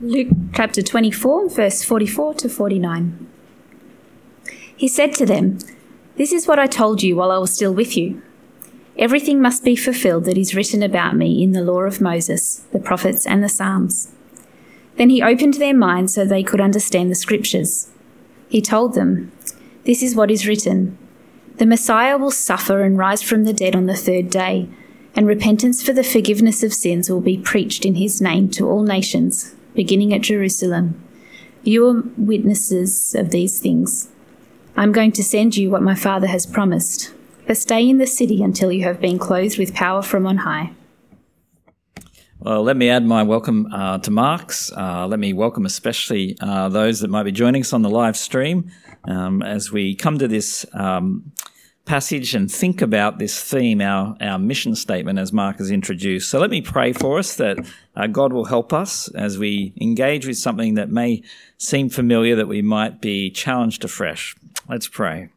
Luke chapter 24, verse 44 to 49. He said to them, This is what I told you while I was still with you. Everything must be fulfilled that is written about me in the law of Moses, the prophets, and the Psalms. Then he opened their minds so they could understand the scriptures. He told them, This is what is written The Messiah will suffer and rise from the dead on the third day, and repentance for the forgiveness of sins will be preached in his name to all nations, beginning at Jerusalem. You are witnesses of these things. I'm going to send you what my Father has promised, but stay in the city until you have been clothed with power from on high. Well, let me add my welcome uh, to Mark's. Uh, let me welcome especially uh, those that might be joining us on the live stream um, as we come to this um, passage and think about this theme, our, our mission statement, as Mark has introduced. So let me pray for us that uh, God will help us as we engage with something that may seem familiar, that we might be challenged afresh. Let's pray.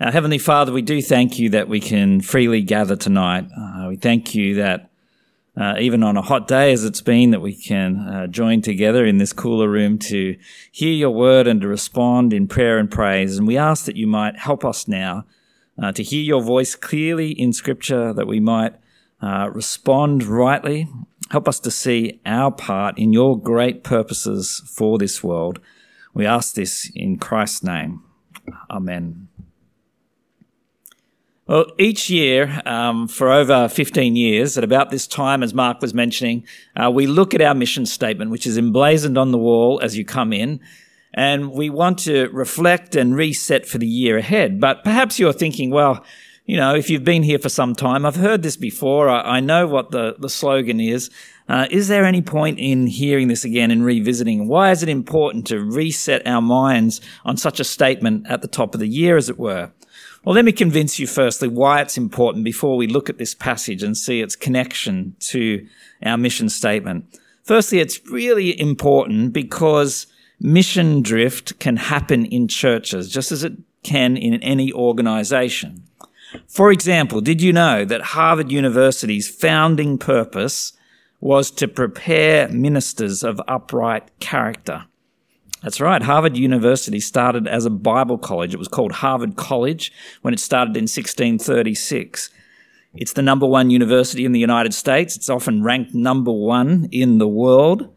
Our Heavenly Father, we do thank you that we can freely gather tonight. Uh, we thank you that uh, even on a hot day as it's been, that we can uh, join together in this cooler room to hear your word and to respond in prayer and praise. And we ask that you might help us now uh, to hear your voice clearly in Scripture, that we might uh, respond rightly. Help us to see our part in your great purposes for this world. We ask this in Christ's name. Amen. Well, each year um, for over 15 years, at about this time, as Mark was mentioning, uh, we look at our mission statement, which is emblazoned on the wall as you come in, and we want to reflect and reset for the year ahead. But perhaps you're thinking, well, you know, if you've been here for some time, I've heard this before, I, I know what the, the slogan is. Uh, is there any point in hearing this again and revisiting? Why is it important to reset our minds on such a statement at the top of the year, as it were? Well, let me convince you firstly why it's important before we look at this passage and see its connection to our mission statement. Firstly, it's really important because mission drift can happen in churches just as it can in any organization. For example, did you know that Harvard University's founding purpose was to prepare ministers of upright character? That's right. Harvard University started as a Bible college. It was called Harvard College when it started in 1636. It's the number one university in the United States. It's often ranked number one in the world.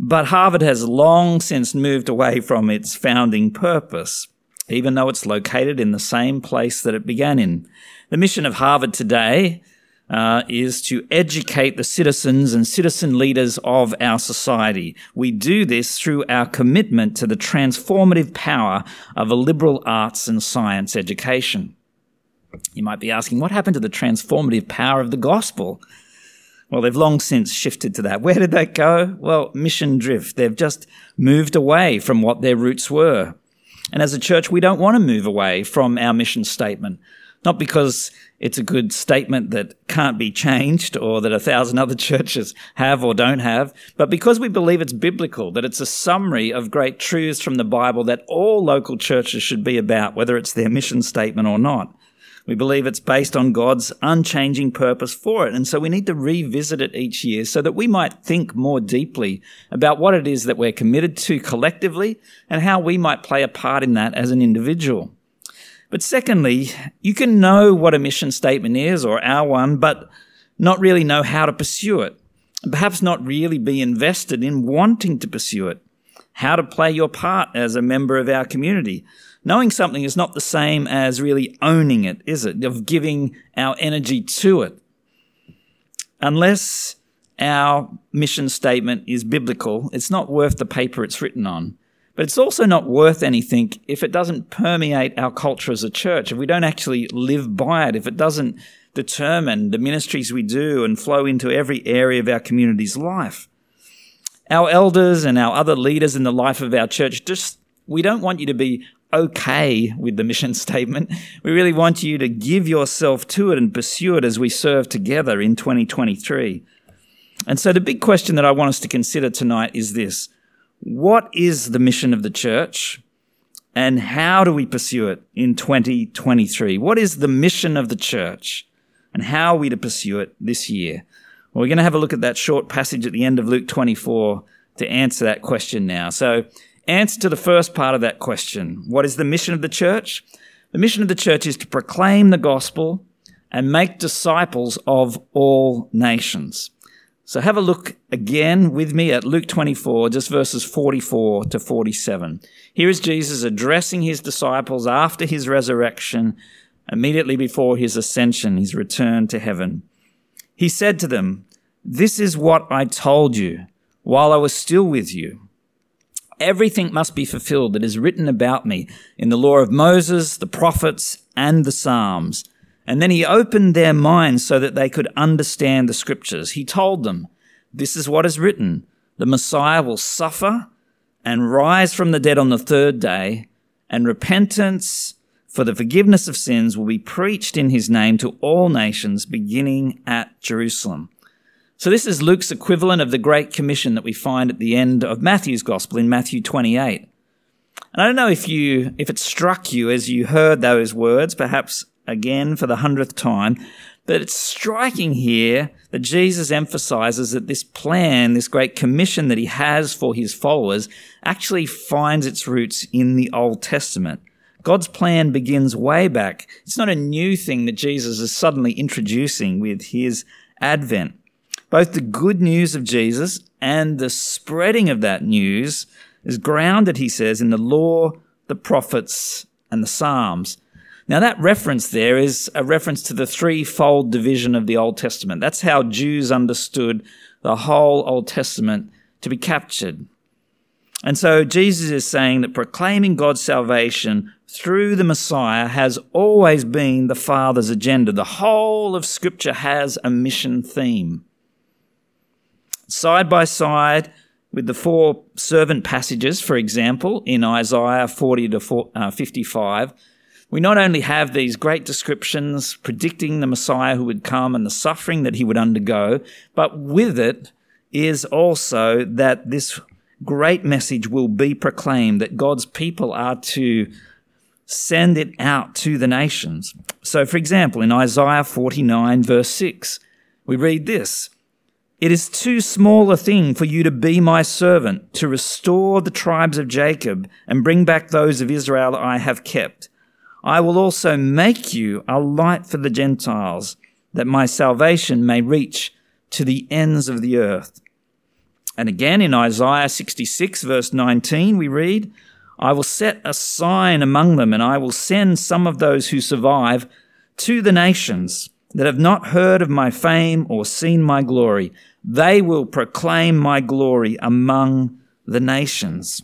But Harvard has long since moved away from its founding purpose, even though it's located in the same place that it began in. The mission of Harvard today uh, is to educate the citizens and citizen leaders of our society. We do this through our commitment to the transformative power of a liberal arts and science education. You might be asking, what happened to the transformative power of the gospel? Well, they've long since shifted to that. Where did that go? Well, mission drift. They've just moved away from what their roots were. And as a church, we don't want to move away from our mission statement. Not because it's a good statement that can't be changed or that a thousand other churches have or don't have, but because we believe it's biblical, that it's a summary of great truths from the Bible that all local churches should be about, whether it's their mission statement or not. We believe it's based on God's unchanging purpose for it. And so we need to revisit it each year so that we might think more deeply about what it is that we're committed to collectively and how we might play a part in that as an individual. But secondly, you can know what a mission statement is or our one, but not really know how to pursue it. Perhaps not really be invested in wanting to pursue it. How to play your part as a member of our community. Knowing something is not the same as really owning it, is it? Of giving our energy to it. Unless our mission statement is biblical, it's not worth the paper it's written on. But it's also not worth anything if it doesn't permeate our culture as a church, if we don't actually live by it, if it doesn't determine the ministries we do and flow into every area of our community's life. Our elders and our other leaders in the life of our church just, we don't want you to be okay with the mission statement. We really want you to give yourself to it and pursue it as we serve together in 2023. And so the big question that I want us to consider tonight is this what is the mission of the church and how do we pursue it in 2023? What is the mission of the church and how are we to pursue it this year? Well, we're going to have a look at that short passage at the end of Luke 24 to answer that question now. So, answer to the first part of that question What is the mission of the church? The mission of the church is to proclaim the gospel and make disciples of all nations. So have a look again with me at Luke 24, just verses 44 to 47. Here is Jesus addressing his disciples after his resurrection, immediately before his ascension, his return to heaven. He said to them, This is what I told you while I was still with you. Everything must be fulfilled that is written about me in the law of Moses, the prophets, and the Psalms. And then he opened their minds so that they could understand the scriptures. He told them, This is what is written the Messiah will suffer and rise from the dead on the third day, and repentance for the forgiveness of sins will be preached in his name to all nations, beginning at Jerusalem. So, this is Luke's equivalent of the Great Commission that we find at the end of Matthew's Gospel in Matthew 28. And I don't know if you, if it struck you as you heard those words, perhaps again for the hundredth time. But it's striking here that Jesus emphasizes that this plan, this great commission that he has for his followers, actually finds its roots in the Old Testament. God's plan begins way back. It's not a new thing that Jesus is suddenly introducing with his advent. Both the good news of Jesus and the spreading of that news is grounded, he says, in the law, the prophets, and the Psalms. Now, that reference there is a reference to the threefold division of the Old Testament. That's how Jews understood the whole Old Testament to be captured. And so Jesus is saying that proclaiming God's salvation through the Messiah has always been the Father's agenda. The whole of Scripture has a mission theme. Side by side with the four servant passages, for example, in Isaiah 40 to uh, 55, we not only have these great descriptions predicting the Messiah who would come and the suffering that he would undergo, but with it is also that this great message will be proclaimed, that God's people are to send it out to the nations. So, for example, in Isaiah 49, verse 6, we read this It is too small a thing for you to be my servant, to restore the tribes of Jacob and bring back those of Israel I have kept. I will also make you a light for the Gentiles, that my salvation may reach to the ends of the earth. And again in Isaiah 66, verse 19, we read, I will set a sign among them, and I will send some of those who survive to the nations that have not heard of my fame or seen my glory. They will proclaim my glory among the nations.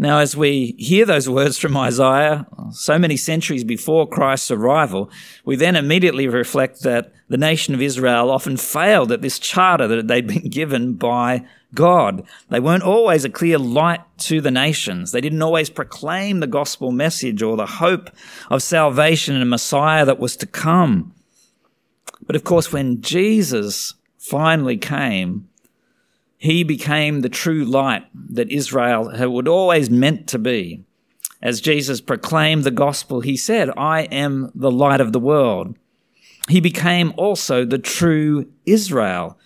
Now, as we hear those words from Isaiah, so many centuries before Christ's arrival, we then immediately reflect that the nation of Israel often failed at this charter that they'd been given by God. They weren't always a clear light to the nations. They didn't always proclaim the gospel message or the hope of salvation and a Messiah that was to come. But of course, when Jesus finally came, he became the true light that Israel had always meant to be. As Jesus proclaimed the gospel, he said, I am the light of the world. He became also the true Israel.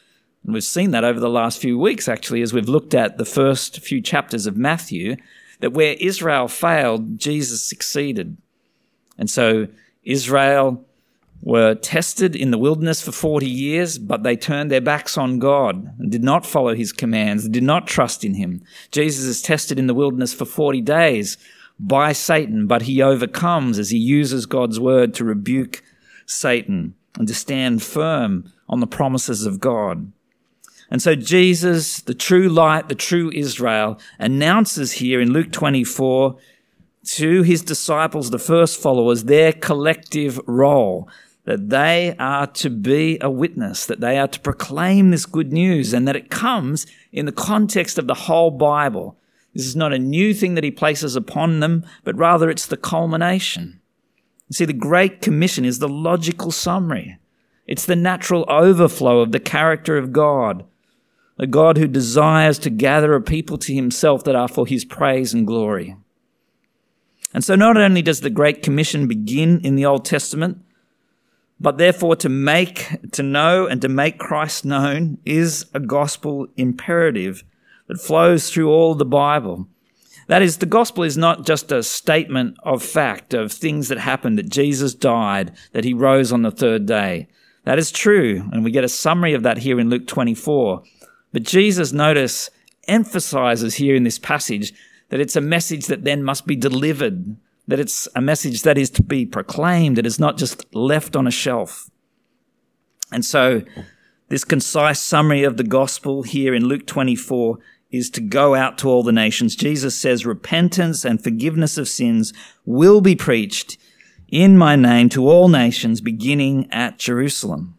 And we've seen that over the last few weeks, actually, as we've looked at the first few chapters of Matthew, that where Israel failed, Jesus succeeded. And so Israel were tested in the wilderness for 40 years, but they turned their backs on God and did not follow his commands, did not trust in him. Jesus is tested in the wilderness for 40 days by Satan, but he overcomes as he uses God's word to rebuke Satan and to stand firm on the promises of God. And so Jesus, the true light, the true Israel, announces here in Luke 24 to his disciples, the first followers, their collective role that they are to be a witness, that they are to proclaim this good news, and that it comes in the context of the whole Bible. This is not a new thing that he places upon them, but rather it's the culmination. You see, the Great Commission is the logical summary. It's the natural overflow of the character of God, a God who desires to gather a people to himself that are for his praise and glory. And so not only does the Great Commission begin in the Old Testament, But therefore, to make, to know and to make Christ known is a gospel imperative that flows through all the Bible. That is, the gospel is not just a statement of fact of things that happened, that Jesus died, that he rose on the third day. That is true, and we get a summary of that here in Luke 24. But Jesus, notice, emphasizes here in this passage that it's a message that then must be delivered that it's a message that is to be proclaimed, it is not just left on a shelf. And so, this concise summary of the gospel here in Luke 24 is to go out to all the nations. Jesus says, Repentance and forgiveness of sins will be preached in my name to all nations, beginning at Jerusalem.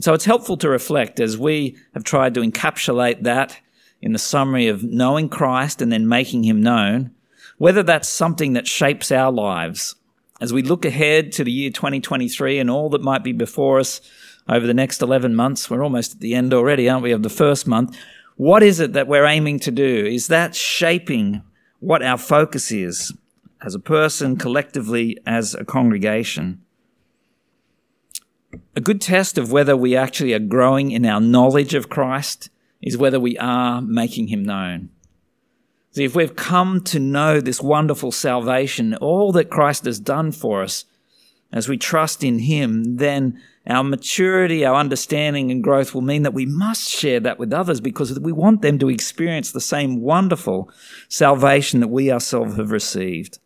So it's helpful to reflect as we have tried to encapsulate that in the summary of knowing Christ and then making him known whether that's something that shapes our lives as we look ahead to the year 2023 and all that might be before us over the next 11 months. We're almost at the end already, aren't we, of the first month. What is it that we're aiming to do? Is that shaping what our focus is as a person, collectively, as a congregation? A good test of whether we actually are growing in our knowledge of Christ is whether we are making him known. See, if we've come to know this wonderful salvation, all that Christ has done for us, as we trust in Him, then our maturity, our understanding and growth will mean that we must share that with others because we want them to experience the same wonderful salvation that we ourselves have received.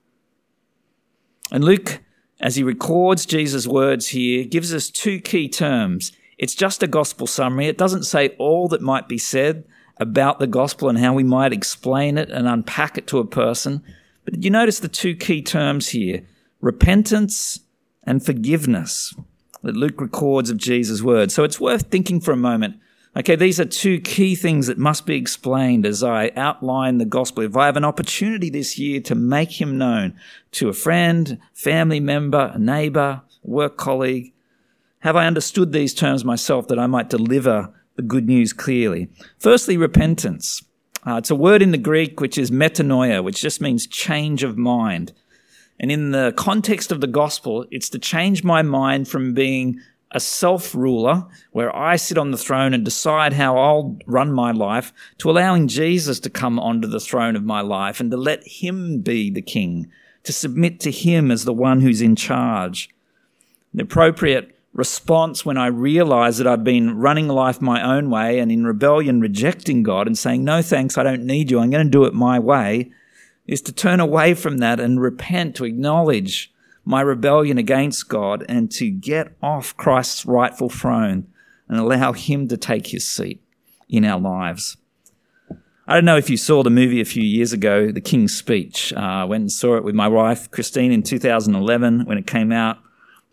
And Luke, as he records Jesus' words here, gives us two key terms. It's just a gospel summary. It doesn't say all that might be said about the gospel and how we might explain it and unpack it to a person. But did you notice the two key terms here repentance and forgiveness that Luke records of Jesus' words. So it's worth thinking for a moment. Okay, these are two key things that must be explained as I outline the gospel. If I have an opportunity this year to make him known to a friend, family member, a neighbor, work colleague, have I understood these terms myself that I might deliver the good news clearly. Firstly, repentance. Uh, it's a word in the Greek which is metanoia, which just means change of mind. And in the context of the gospel, it's to change my mind from being a self ruler, where I sit on the throne and decide how I'll run my life, to allowing Jesus to come onto the throne of my life and to let him be the king, to submit to him as the one who's in charge. The appropriate response when I realize that I've been running life my own way and in rebellion rejecting God and saying, no thanks, I don't need you, I'm going to do it my way, is to turn away from that and repent, to acknowledge my rebellion against God and to get off Christ's rightful throne and allow Him to take His seat in our lives. I don't know if you saw the movie a few years ago, The King's Speech. Uh, I went and saw it with my wife, Christine, in 2011 when it came out.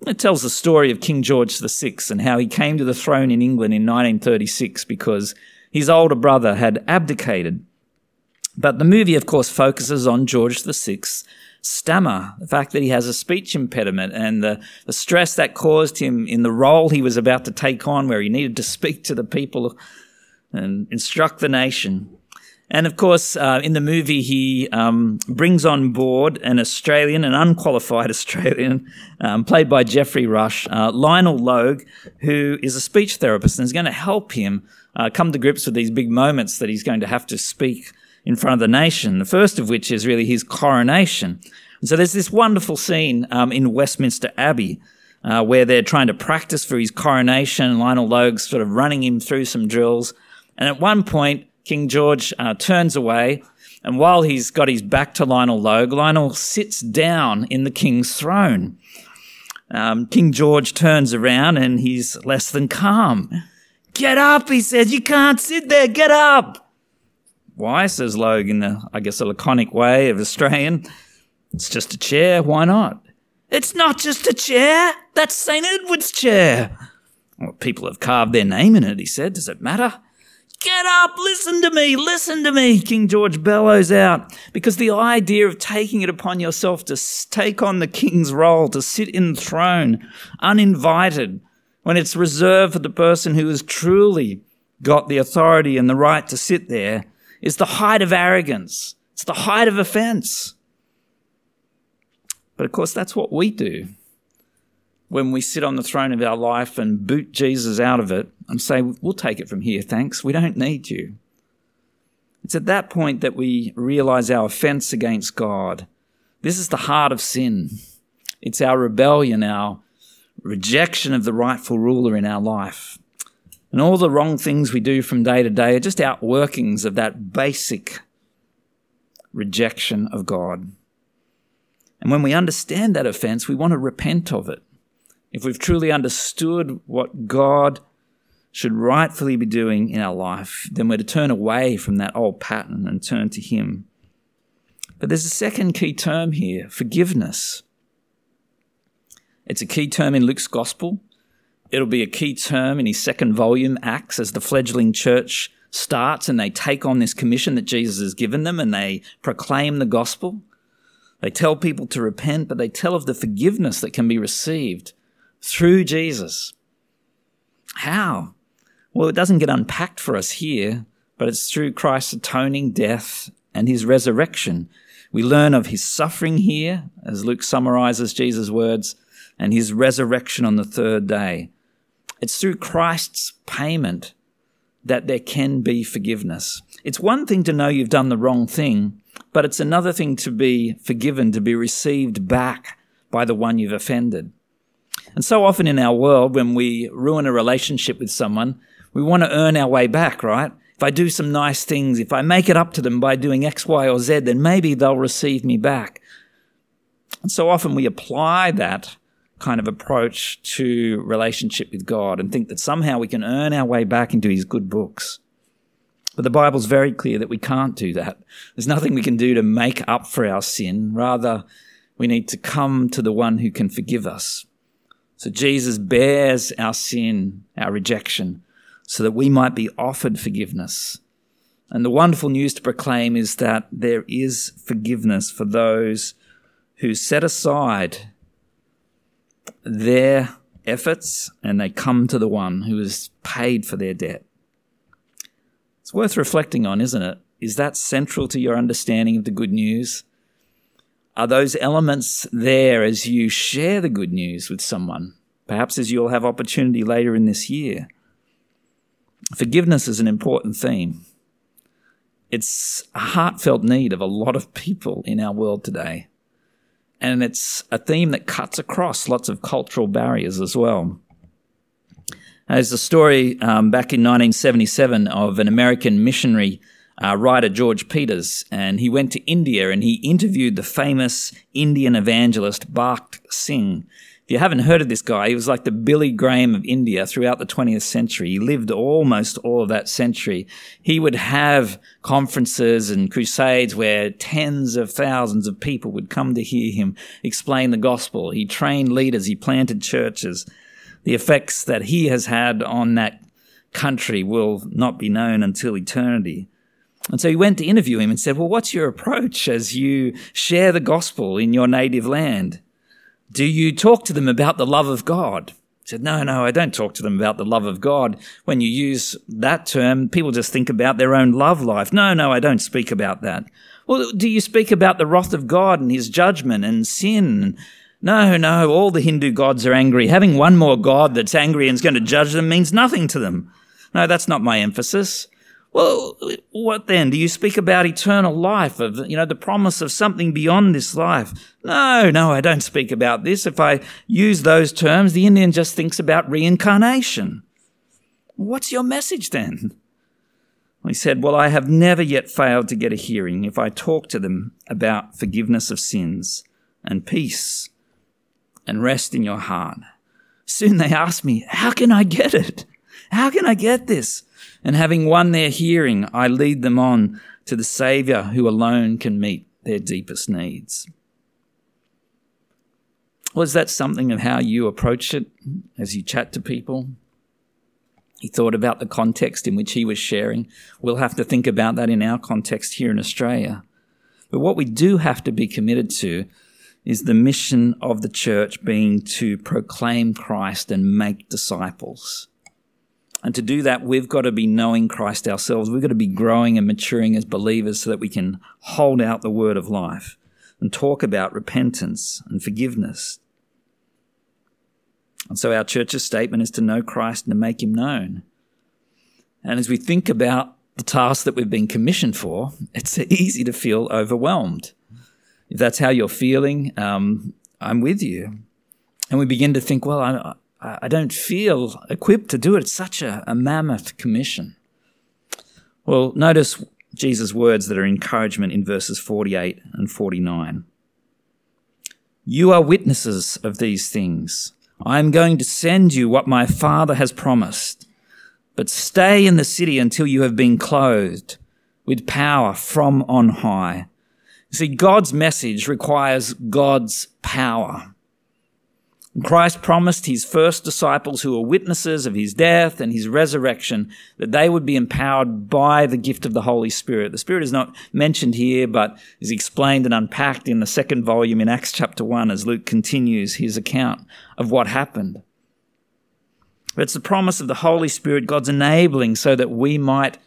It tells the story of King George VI and how he came to the throne in England in 1936 because his older brother had abdicated. But the movie, of course, focuses on George VI's stammer, the fact that he has a speech impediment and the, the stress that caused him in the role he was about to take on, where he needed to speak to the people and instruct the nation. And of course, uh, in the movie, he um, brings on board an Australian, an unqualified Australian, um, played by Geoffrey Rush, uh, Lionel Logue, who is a speech therapist and is going to help him uh, come to grips with these big moments that he's going to have to speak in front of the nation. The first of which is really his coronation. And so there's this wonderful scene um, in Westminster Abbey. Uh, where they're trying to practice for his coronation. Lionel Logue's sort of running him through some drills. And at one point, King George uh, turns away, and while he's got his back to Lionel Logue, Lionel sits down in the king's throne. Um, king George turns around and he's less than calm. Get up, he says. You can't sit there. Get up. Why? says Logue in the, I guess, a laconic way of Australian. It's just a chair. Why not? It's not just a chair. That's St. Edward's chair. Well, people have carved their name in it, he said. Does it matter? Get up, listen to me, listen to me, King George bellows out. Because the idea of taking it upon yourself to take on the king's role, to sit in the throne uninvited, when it's reserved for the person who has truly got the authority and the right to sit there, is the height of arrogance. It's the height of offense. But of course, that's what we do. When we sit on the throne of our life and boot Jesus out of it and say, We'll take it from here, thanks. We don't need you. It's at that point that we realize our offense against God. This is the heart of sin. It's our rebellion, our rejection of the rightful ruler in our life. And all the wrong things we do from day to day are just outworkings of that basic rejection of God. And when we understand that offense, we want to repent of it. If we've truly understood what God should rightfully be doing in our life, then we're to turn away from that old pattern and turn to Him. But there's a second key term here forgiveness. It's a key term in Luke's gospel. It'll be a key term in his second volume, Acts, as the fledgling church starts and they take on this commission that Jesus has given them and they proclaim the gospel. They tell people to repent, but they tell of the forgiveness that can be received through Jesus. How? Well, it doesn't get unpacked for us here, but it's through Christ's atoning death and his resurrection. We learn of his suffering here, as Luke summarizes Jesus' words, and his resurrection on the third day. It's through Christ's payment that there can be forgiveness. It's one thing to know you've done the wrong thing, but it's another thing to be forgiven, to be received back by the one you've offended. And so often in our world, when we ruin a relationship with someone, we want to earn our way back, right? If I do some nice things, if I make it up to them by doing X, Y, or Z, then maybe they'll receive me back. And so often we apply that kind of approach to relationship with God and think that somehow we can earn our way back into His good books. But the Bible's very clear that we can't do that. There's nothing we can do to make up for our sin. Rather, we need to come to the one who can forgive us. So Jesus bears our sin, our rejection, so that we might be offered forgiveness. And the wonderful news to proclaim is that there is forgiveness for those who set aside their efforts and they come to the one who has paid for their debt. It's worth reflecting on, isn't it? Is that central to your understanding of the good news? Are those elements there as you share the good news with someone? Perhaps as you'll have opportunity later in this year. Forgiveness is an important theme. It's a heartfelt need of a lot of people in our world today. And it's a theme that cuts across lots of cultural barriers as well. There's a story um, back in 1977 of an American missionary uh, writer, George Peters, and he went to India and he interviewed the famous Indian evangelist Bakht Singh If you haven't heard of this guy, he was like the Billy Graham of India throughout the 20th century. He lived almost all of that century. He would have conferences and crusades where tens of thousands of people would come to hear him explain the gospel. He trained leaders, he planted churches. The effects that he has had on that country will not be known until eternity. And so he went to interview him and said, Well, what's your approach as you share the gospel in your native land? Do you talk to them about the love of God? He said, No, no, I don't talk to them about the love of God. When you use that term, people just think about their own love life. No, no, I don't speak about that. Well, do you speak about the wrath of God and his judgment and sin? No, no, all the Hindu gods are angry. Having one more god that's angry and is going to judge them means nothing to them. No, that's not my emphasis. Well, what then? Do you speak about eternal life, of, you know, the promise of something beyond this life? No, no, I don't speak about this. If I use those terms, the Indian just thinks about reincarnation. What's your message then? He said, Well, I have never yet failed to get a hearing if I talk to them about forgiveness of sins and peace and rest in your heart. Soon they ask me, How can I get it? How can I get this? And having won their hearing, I lead them on to the Saviour who alone can meet their deepest needs. Was that something of how you approach it as you chat to people? He thought about the context in which he was sharing. We'll have to think about that in our context here in Australia. But what we do have to be committed to is the mission of the church being to proclaim Christ and make disciples. And to do that, we've got to be knowing Christ ourselves. We've got to be growing and maturing as believers so that we can hold out the word of life and talk about repentance and forgiveness. And so our church's statement is to know Christ and to make him known. And as we think about the task that we've been commissioned for, it's easy to feel overwhelmed. If that's how you're feeling, um, I'm with you. And we begin to think, well, I, I don't feel equipped to do it. It's such a, a mammoth commission. Well, notice Jesus' words that are encouragement in verses 48 and 49. You are witnesses of these things. I am going to send you what my Father has promised. But stay in the city until you have been clothed with power from on high. See, God's message requires God's power. Christ promised his first disciples, who were witnesses of his death and his resurrection, that they would be empowered by the gift of the Holy Spirit. The Spirit is not mentioned here, but is explained and unpacked in the second volume in Acts chapter 1 as Luke continues his account of what happened. But it's the promise of the Holy Spirit, God's enabling so that we might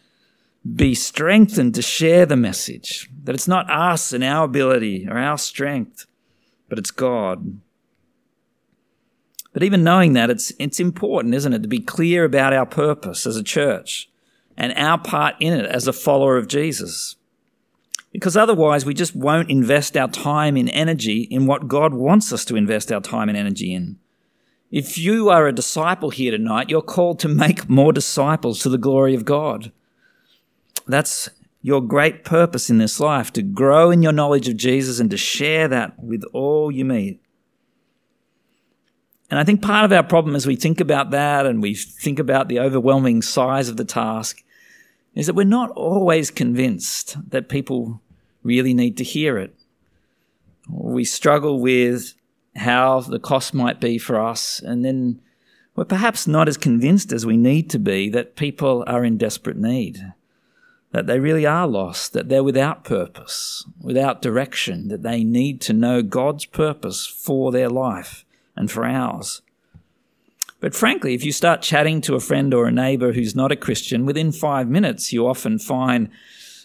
be strengthened to share the message, that it's not us and our ability or our strength, but it's God. But even knowing that, it's, it's important, isn't it, to be clear about our purpose as a church and our part in it as a follower of Jesus. Because otherwise, we just won't invest our time and energy in what God wants us to invest our time and energy in. If you are a disciple here tonight, you're called to make more disciples to the glory of God. That's your great purpose in this life, to grow in your knowledge of Jesus and to share that with all you meet. And I think part of our problem as we think about that and we think about the overwhelming size of the task is that we're not always convinced that people really need to hear it. We struggle with how the cost might be for us, and then we're perhaps not as convinced as we need to be that people are in desperate need, that they really are lost, that they're without purpose, without direction, that they need to know God's purpose for their life and for ours. But frankly, if you start chatting to a friend or a neighbor who's not a Christian, within five minutes, you often find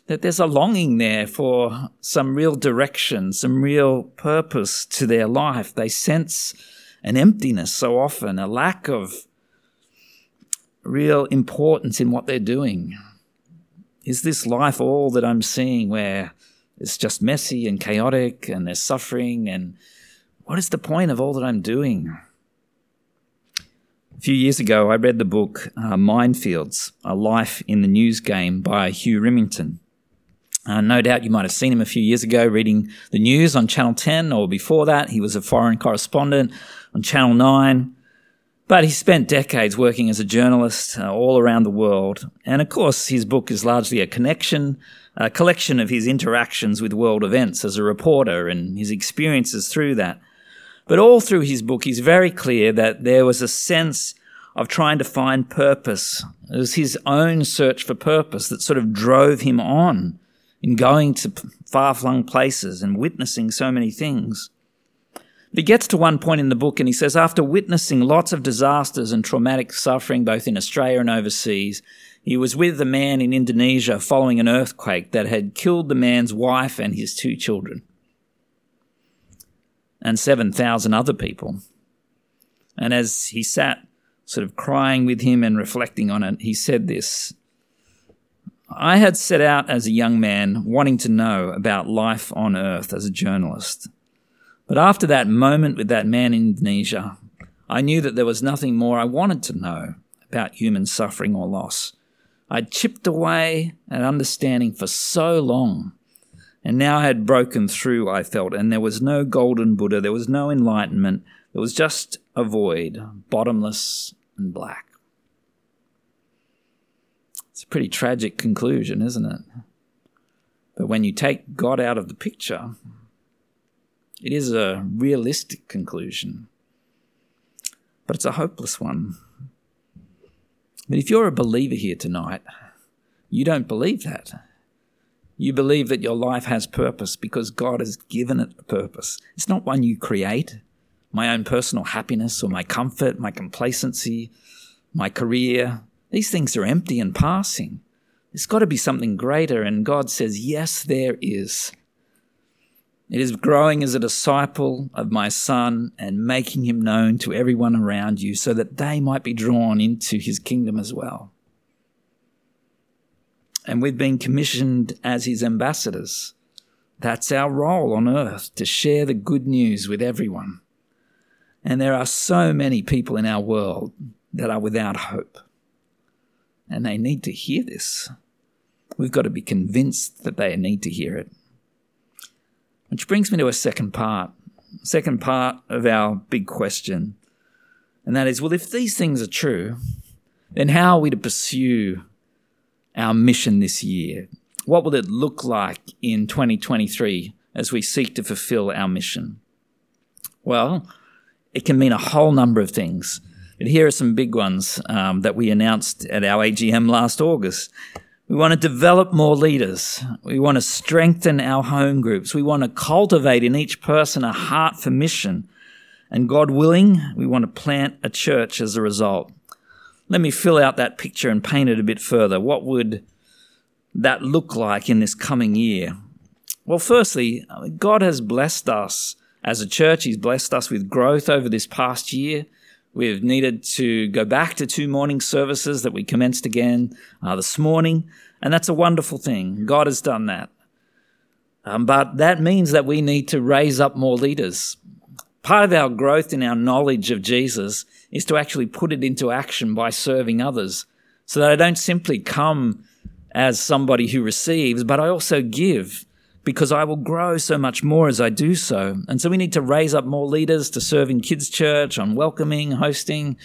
that there's a longing there for some real direction, some real purpose to their life. They sense an emptiness so often, a lack of real importance in what they're doing. Is this life all that I'm seeing where it's just messy and chaotic and there's suffering and what is the point of all that I'm doing? A few years ago, I read the book uh, Minefields A Life in the News Game by Hugh Riminton. Uh, no doubt you might have seen him a few years ago reading the news on Channel 10, or before that, he was a foreign correspondent on Channel 9. But he spent decades working as a journalist uh, all around the world. And of course, his book is largely a connection, a collection of his interactions with world events as a reporter and his experiences through that. But all through his book, he's very clear that there was a sense of trying to find purpose. It was his own search for purpose that sort of drove him on in going to far flung places and witnessing so many things. He gets to one point in the book and he says, after witnessing lots of disasters and traumatic suffering both in Australia and overseas, he was with a man in Indonesia following an earthquake that had killed the man's wife and his two children and 7,000 other people. And as he sat sort of crying with him and reflecting on it, he said this I had set out as a young man wanting to know about life on earth as a journalist. But after that moment with that man in Indonesia, I knew that there was nothing more I wanted to know about human suffering or loss. I'd chipped away at understanding for so long and now I had broken through, I felt, and there was no golden Buddha, there was no enlightenment, there was just a void, bottomless and black. It's a pretty tragic conclusion, isn't it? But when you take God out of the picture, it is a realistic conclusion. But it's a hopeless one. But if you're a believer here tonight, you don't believe that. You believe that your life has purpose because God has given it a purpose. It's not one you create, my own personal happiness or my comfort, my complacency, my career. These things are empty and passing. There's got to be something greater, and God says, Yes, there is. It is growing as a disciple of my son and making him known to everyone around you so that they might be drawn into his kingdom as well. And we've been commissioned as his ambassadors. That's our role on earth to share the good news with everyone. And there are so many people in our world that are without hope. And they need to hear this. We've got to be convinced that they need to hear it. Which brings me to a second part, second part of our big question. And that is well, if these things are true, then how are we to pursue our mission this year? What will it look like in 2023 as we seek to fulfill our mission? Well, it can mean a whole number of things. But here are some big ones um, that we announced at our AGM last August. We want to develop more leaders. We want to strengthen our home groups. We want to cultivate in each person a heart for mission. And God willing, we want to plant a church as a result. Let me fill out that picture and paint it a bit further. What would that look like in this coming year? Well, firstly, God has blessed us as a church. He's blessed us with growth over this past year. We've needed to go back to two morning services that we commenced again uh, this morning, and that's a wonderful thing. God has done that. Um, but that means that we need to raise up more leaders. Part of our growth in our knowledge of Jesus is to actually put it into action by serving others so that I don't simply come as somebody who receives, but I also give because I will grow so much more as I do so. And so we need to raise up more leaders to serve in kids' church, on welcoming, hosting,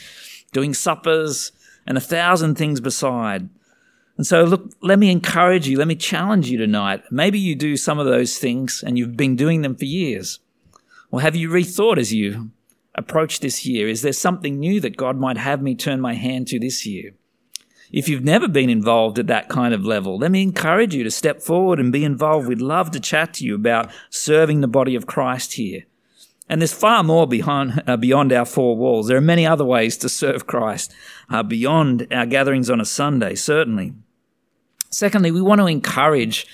doing suppers, and a thousand things beside. And so, look, let me encourage you, let me challenge you tonight. Maybe you do some of those things and you've been doing them for years. Or have you rethought as you approach this year? Is there something new that God might have me turn my hand to this year? If you've never been involved at that kind of level, let me encourage you to step forward and be involved. We'd love to chat to you about serving the body of Christ here. And there's far more beyond, uh, beyond our four walls. There are many other ways to serve Christ uh, beyond our gatherings on a Sunday, certainly. Secondly, we want to encourage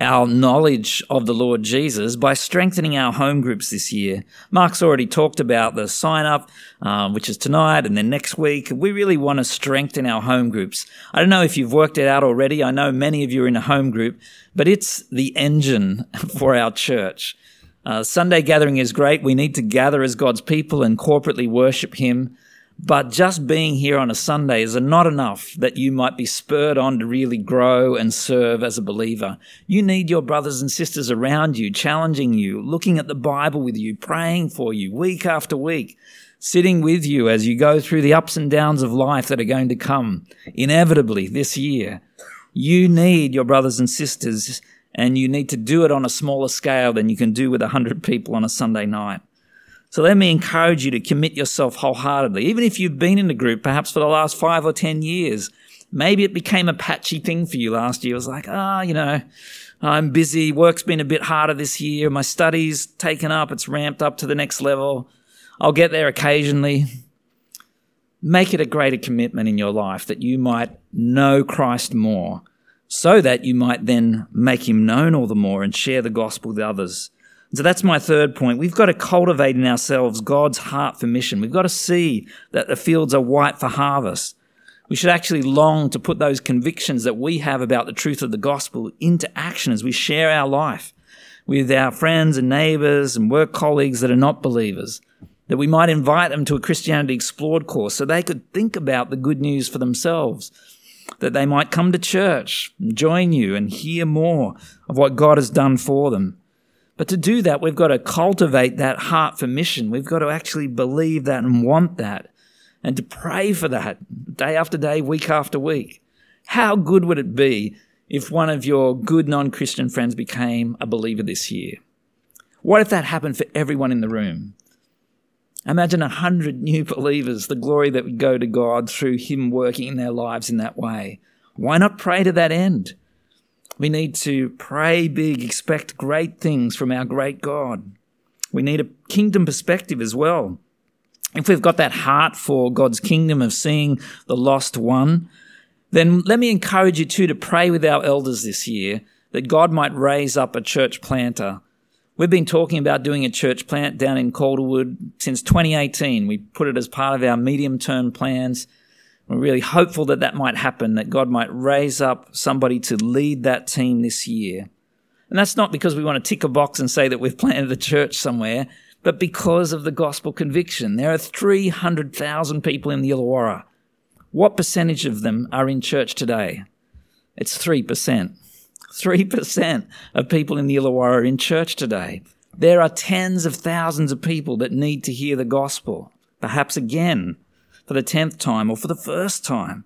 our knowledge of the Lord Jesus by strengthening our home groups this year. Mark's already talked about the sign up, um, which is tonight and then next week. We really want to strengthen our home groups. I don't know if you've worked it out already. I know many of you are in a home group, but it's the engine for our church. Uh, Sunday gathering is great. We need to gather as God's people and corporately worship Him. But just being here on a Sunday is not enough that you might be spurred on to really grow and serve as a believer. You need your brothers and sisters around you, challenging you, looking at the Bible with you, praying for you week after week, sitting with you as you go through the ups and downs of life that are going to come inevitably this year. You need your brothers and sisters, and you need to do it on a smaller scale than you can do with a hundred people on a Sunday night. So let me encourage you to commit yourself wholeheartedly. Even if you've been in a group perhaps for the last five or 10 years, maybe it became a patchy thing for you last year. It was like, ah, oh, you know, I'm busy. Work's been a bit harder this year. My studies taken up. It's ramped up to the next level. I'll get there occasionally. Make it a greater commitment in your life that you might know Christ more so that you might then make him known all the more and share the gospel with others. So that's my third point. We've got to cultivate in ourselves God's heart for mission. We've got to see that the fields are white for harvest. We should actually long to put those convictions that we have about the truth of the gospel into action as we share our life with our friends and neighbors and work colleagues that are not believers. That we might invite them to a Christianity Explored course so they could think about the good news for themselves. That they might come to church, join you, and hear more of what God has done for them. But to do that, we've got to cultivate that heart for mission. We've got to actually believe that and want that and to pray for that day after day, week after week. How good would it be if one of your good non Christian friends became a believer this year? What if that happened for everyone in the room? Imagine a hundred new believers, the glory that would go to God through Him working in their lives in that way. Why not pray to that end? We need to pray big, expect great things from our great God. We need a kingdom perspective as well. If we've got that heart for God's kingdom of seeing the lost one, then let me encourage you too to pray with our elders this year that God might raise up a church planter, We've been talking about doing a church plant down in Calderwood since 2018. We put it as part of our medium term plans. We're really hopeful that that might happen, that God might raise up somebody to lead that team this year. And that's not because we want to tick a box and say that we've planted a church somewhere, but because of the gospel conviction. There are 300,000 people in the Illawarra. What percentage of them are in church today? It's 3%. 3% of people in the Illawarra are in church today. There are tens of thousands of people that need to hear the gospel, perhaps again for the tenth time or for the first time.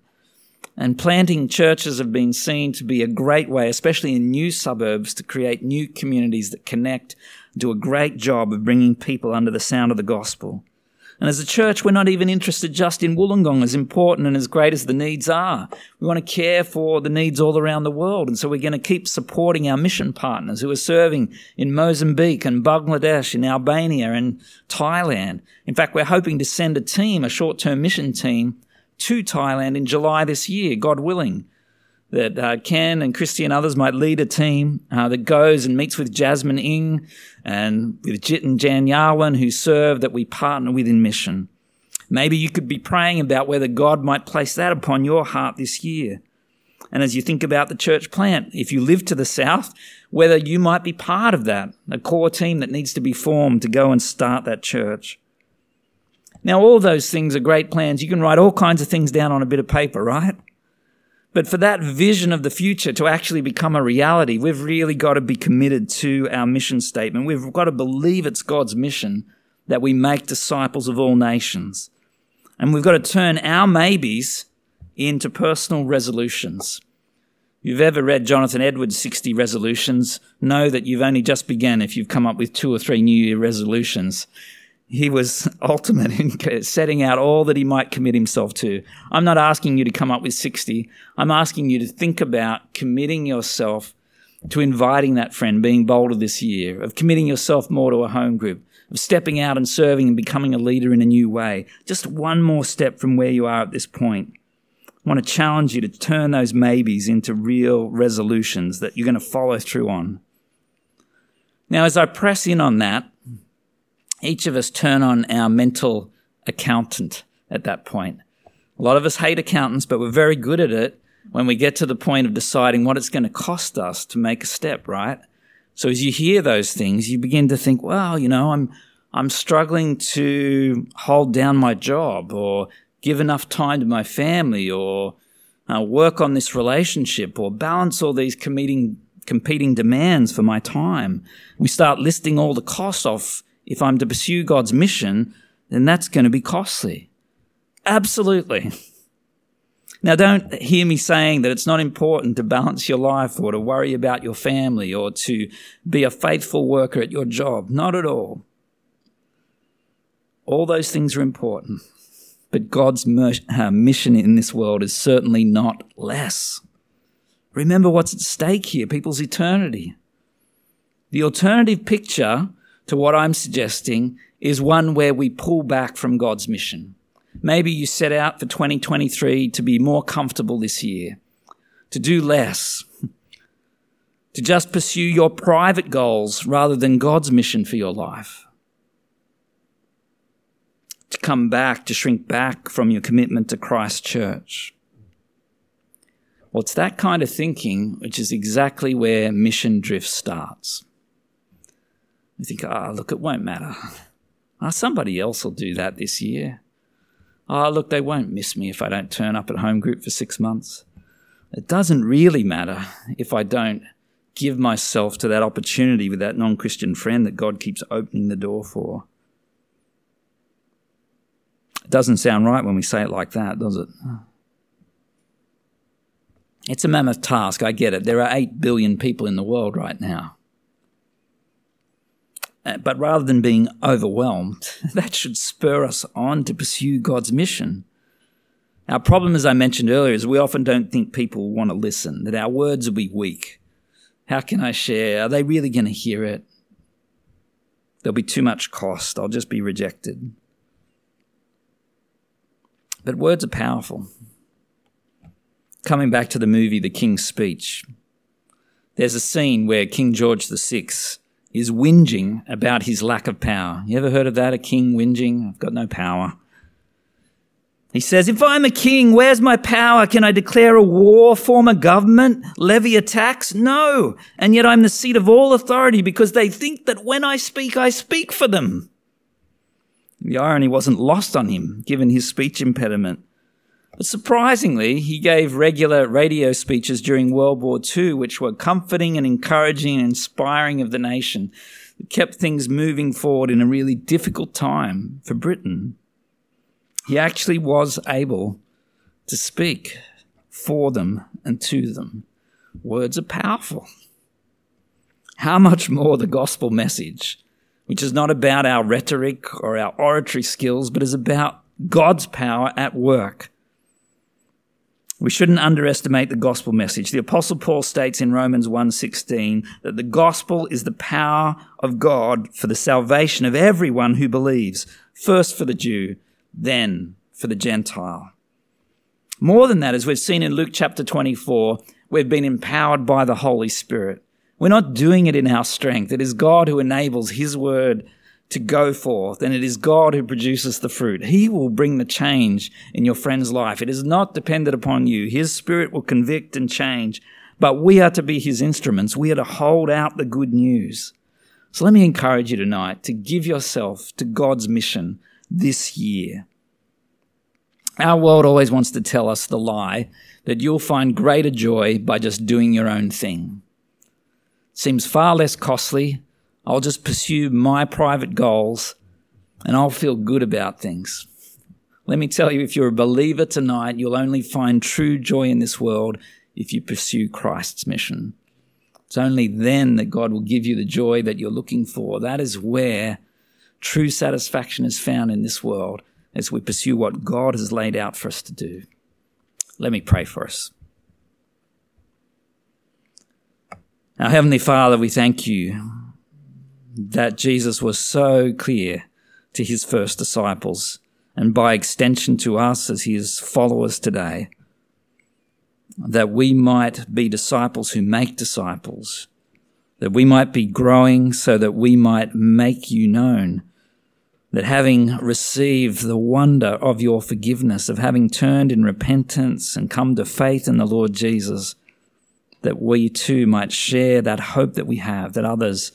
And planting churches have been seen to be a great way, especially in new suburbs, to create new communities that connect, do a great job of bringing people under the sound of the gospel. And as a church, we're not even interested just in Wollongong, as important and as great as the needs are. We want to care for the needs all around the world. And so we're going to keep supporting our mission partners who are serving in Mozambique and Bangladesh, in Albania and Thailand. In fact, we're hoping to send a team, a short term mission team, to Thailand in July this year, God willing that uh, Ken and Christy and others might lead a team uh, that goes and meets with Jasmine Ing and with Jit and Jan Yarwin, who serve, that we partner with in mission. Maybe you could be praying about whether God might place that upon your heart this year. And as you think about the church plant, if you live to the south, whether you might be part of that, a core team that needs to be formed to go and start that church. Now, all those things are great plans. You can write all kinds of things down on a bit of paper, right? But for that vision of the future to actually become a reality, we've really got to be committed to our mission statement. We've got to believe it's God's mission that we make disciples of all nations. And we've got to turn our maybes into personal resolutions. You've ever read Jonathan Edwards' 60 resolutions, know that you've only just begun if you've come up with two or three New Year resolutions he was ultimate in setting out all that he might commit himself to. I'm not asking you to come up with 60. I'm asking you to think about committing yourself to inviting that friend, being bolder this year, of committing yourself more to a home group, of stepping out and serving and becoming a leader in a new way. Just one more step from where you are at this point. I want to challenge you to turn those maybes into real resolutions that you're going to follow through on. Now, as I press in on that, each of us turn on our mental accountant at that point. A lot of us hate accountants, but we're very good at it when we get to the point of deciding what it's going to cost us to make a step, right? So as you hear those things, you begin to think, well, you know, I'm, I'm struggling to hold down my job or give enough time to my family or uh, work on this relationship or balance all these competing, competing demands for my time. We start listing all the costs off if I'm to pursue God's mission, then that's going to be costly. Absolutely. Now, don't hear me saying that it's not important to balance your life or to worry about your family or to be a faithful worker at your job. Not at all. All those things are important. But God's uh, mission in this world is certainly not less. Remember what's at stake here people's eternity. The alternative picture to what I'm suggesting is one where we pull back from God's mission. Maybe you set out for 2023 to be more comfortable this year, to do less, to just pursue your private goals rather than God's mission for your life. To come back, to shrink back from your commitment to Christ's church. Well, it's that kind of thinking which is exactly where mission drift starts. Think, ah, oh, look, it won't matter. Ah, oh, somebody else will do that this year. Ah, oh, look, they won't miss me if I don't turn up at home group for six months. It doesn't really matter if I don't give myself to that opportunity with that non Christian friend that God keeps opening the door for. It doesn't sound right when we say it like that, does it? It's a mammoth task, I get it. There are 8 billion people in the world right now. Uh, but rather than being overwhelmed, that should spur us on to pursue God's mission. Our problem, as I mentioned earlier, is we often don't think people want to listen, that our words will be weak. How can I share? Are they really going to hear it? There'll be too much cost. I'll just be rejected. But words are powerful. Coming back to the movie The King's Speech, there's a scene where King George VI is whinging about his lack of power. You ever heard of that? A king whinging? I've got no power. He says, If I'm a king, where's my power? Can I declare a war, form a government, levy a tax? No. And yet I'm the seat of all authority because they think that when I speak, I speak for them. The irony wasn't lost on him, given his speech impediment. But surprisingly, he gave regular radio speeches during World War II, which were comforting and encouraging and inspiring of the nation. It kept things moving forward in a really difficult time for Britain. He actually was able to speak for them and to them. Words are powerful. How much more the gospel message, which is not about our rhetoric or our oratory skills, but is about God's power at work we shouldn't underestimate the gospel message. The apostle Paul states in Romans 1:16 that the gospel is the power of God for the salvation of everyone who believes, first for the Jew, then for the Gentile. More than that, as we've seen in Luke chapter 24, we've been empowered by the Holy Spirit. We're not doing it in our strength. It is God who enables his word to go forth, and it is God who produces the fruit. He will bring the change in your friend's life. It is not dependent upon you. His spirit will convict and change, but we are to be his instruments. We are to hold out the good news. So let me encourage you tonight to give yourself to God's mission this year. Our world always wants to tell us the lie that you'll find greater joy by just doing your own thing. seems far less costly I'll just pursue my private goals and I'll feel good about things. Let me tell you, if you're a believer tonight, you'll only find true joy in this world if you pursue Christ's mission. It's only then that God will give you the joy that you're looking for. That is where true satisfaction is found in this world as we pursue what God has laid out for us to do. Let me pray for us. Our Heavenly Father, we thank you that Jesus was so clear to his first disciples and by extension to us as his followers today, that we might be disciples who make disciples, that we might be growing so that we might make you known, that having received the wonder of your forgiveness, of having turned in repentance and come to faith in the Lord Jesus, that we too might share that hope that we have, that others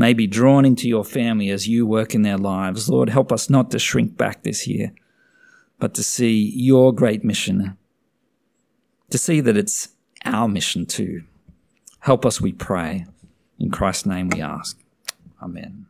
may be drawn into your family as you work in their lives. Lord, help us not to shrink back this year, but to see your great mission, to see that it's our mission too. Help us, we pray. In Christ's name we ask. Amen.